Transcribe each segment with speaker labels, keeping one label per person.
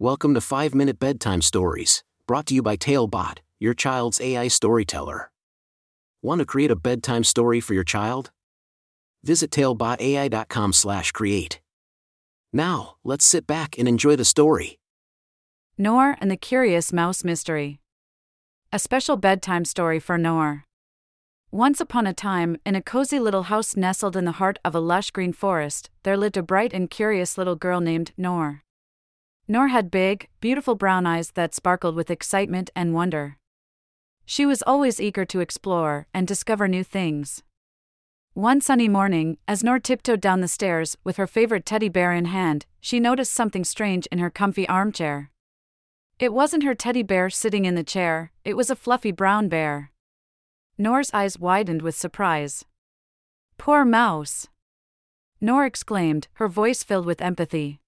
Speaker 1: Welcome to 5 Minute Bedtime Stories, brought to you by Talebot, your child's AI storyteller. Want to create a bedtime story for your child? Visit talebotai.com/create. Now, let's sit back and enjoy the story.
Speaker 2: Noor and the Curious Mouse Mystery. A special bedtime story for Noor. Once upon a time, in a cozy little house nestled in the heart of a lush green forest, there lived a bright and curious little girl named Noor. Noor had big, beautiful brown eyes that sparkled with excitement and wonder. She was always eager to explore and discover new things. One sunny morning, as Noor tiptoed down the stairs with her favorite teddy bear in hand, she noticed something strange in her comfy armchair. It wasn't her teddy bear sitting in the chair, it was a fluffy brown bear. Noor's eyes widened with surprise. Poor mouse! Noor exclaimed, her voice filled with empathy.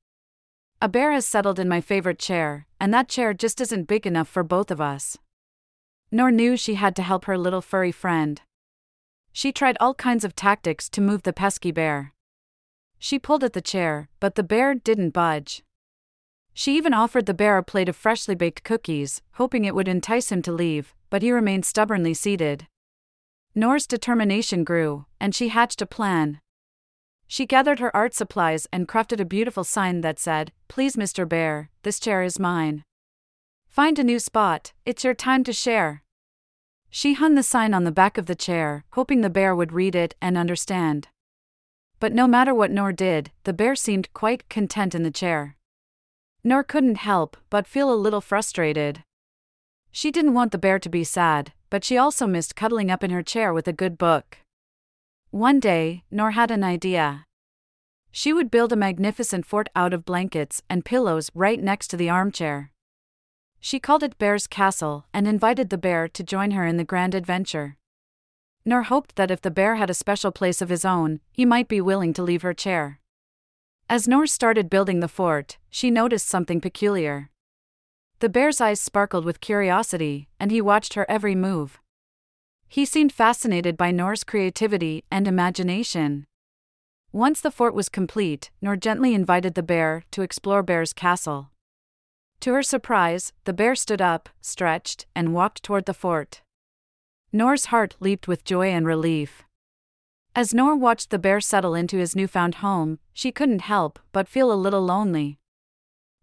Speaker 2: A bear has settled in my favorite chair, and that chair just isn't big enough for both of us. Noor knew she had to help her little furry friend. She tried all kinds of tactics to move the pesky bear. She pulled at the chair, but the bear didn't budge. She even offered the bear a plate of freshly baked cookies, hoping it would entice him to leave, but he remained stubbornly seated. Noor's determination grew, and she hatched a plan, she gathered her art supplies and crafted a beautiful sign that said, Please, Mr. Bear, this chair is mine. Find a new spot, it's your time to share. She hung the sign on the back of the chair, hoping the bear would read it and understand. But no matter what Noor did, the bear seemed quite content in the chair. Noor couldn't help but feel a little frustrated. She didn't want the bear to be sad, but she also missed cuddling up in her chair with a good book. One day, Noor had an idea. She would build a magnificent fort out of blankets and pillows right next to the armchair. She called it Bear's Castle and invited the bear to join her in the grand adventure. Noor hoped that if the bear had a special place of his own, he might be willing to leave her chair. As Noor started building the fort, she noticed something peculiar. The bear's eyes sparkled with curiosity, and he watched her every move. He seemed fascinated by Noor's creativity and imagination. Once the fort was complete, Noor gently invited the bear to explore Bear's castle. To her surprise, the bear stood up, stretched, and walked toward the fort. Noor's heart leaped with joy and relief. As Noor watched the bear settle into his newfound home, she couldn't help but feel a little lonely.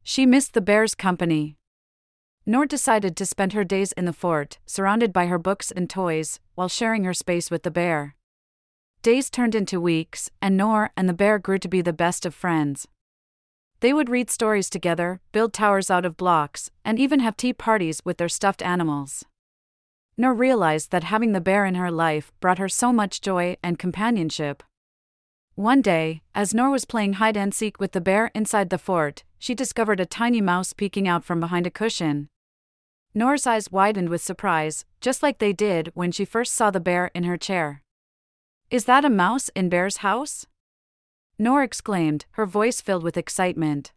Speaker 2: She missed the bear's company, Noor decided to spend her days in the fort, surrounded by her books and toys, while sharing her space with the bear. Days turned into weeks, and Noor and the bear grew to be the best of friends. They would read stories together, build towers out of blocks, and even have tea parties with their stuffed animals. Noor realized that having the bear in her life brought her so much joy and companionship. One day, as Noor was playing hide and seek with the bear inside the fort, she discovered a tiny mouse peeking out from behind a cushion. Noor's eyes widened with surprise, just like they did when she first saw the bear in her chair. Is that a mouse in Bear's house? Noor exclaimed, her voice filled with excitement.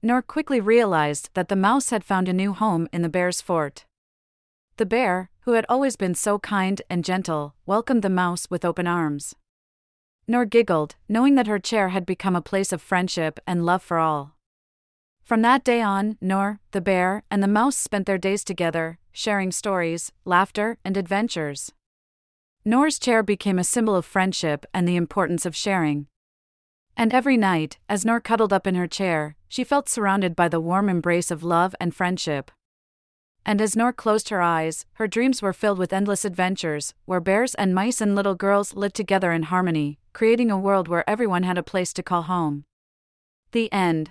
Speaker 2: Noor quickly realized that the mouse had found a new home in the bear's fort. The bear, who had always been so kind and gentle, welcomed the mouse with open arms. Noor giggled, knowing that her chair had become a place of friendship and love for all. From that day on, Noor, the bear, and the mouse spent their days together, sharing stories, laughter, and adventures. Noor's chair became a symbol of friendship and the importance of sharing. And every night, as Noor cuddled up in her chair, she felt surrounded by the warm embrace of love and friendship. And as Noor closed her eyes, her dreams were filled with endless adventures, where bears and mice and little girls lived together in harmony, creating a world where everyone had a place to call home. The end.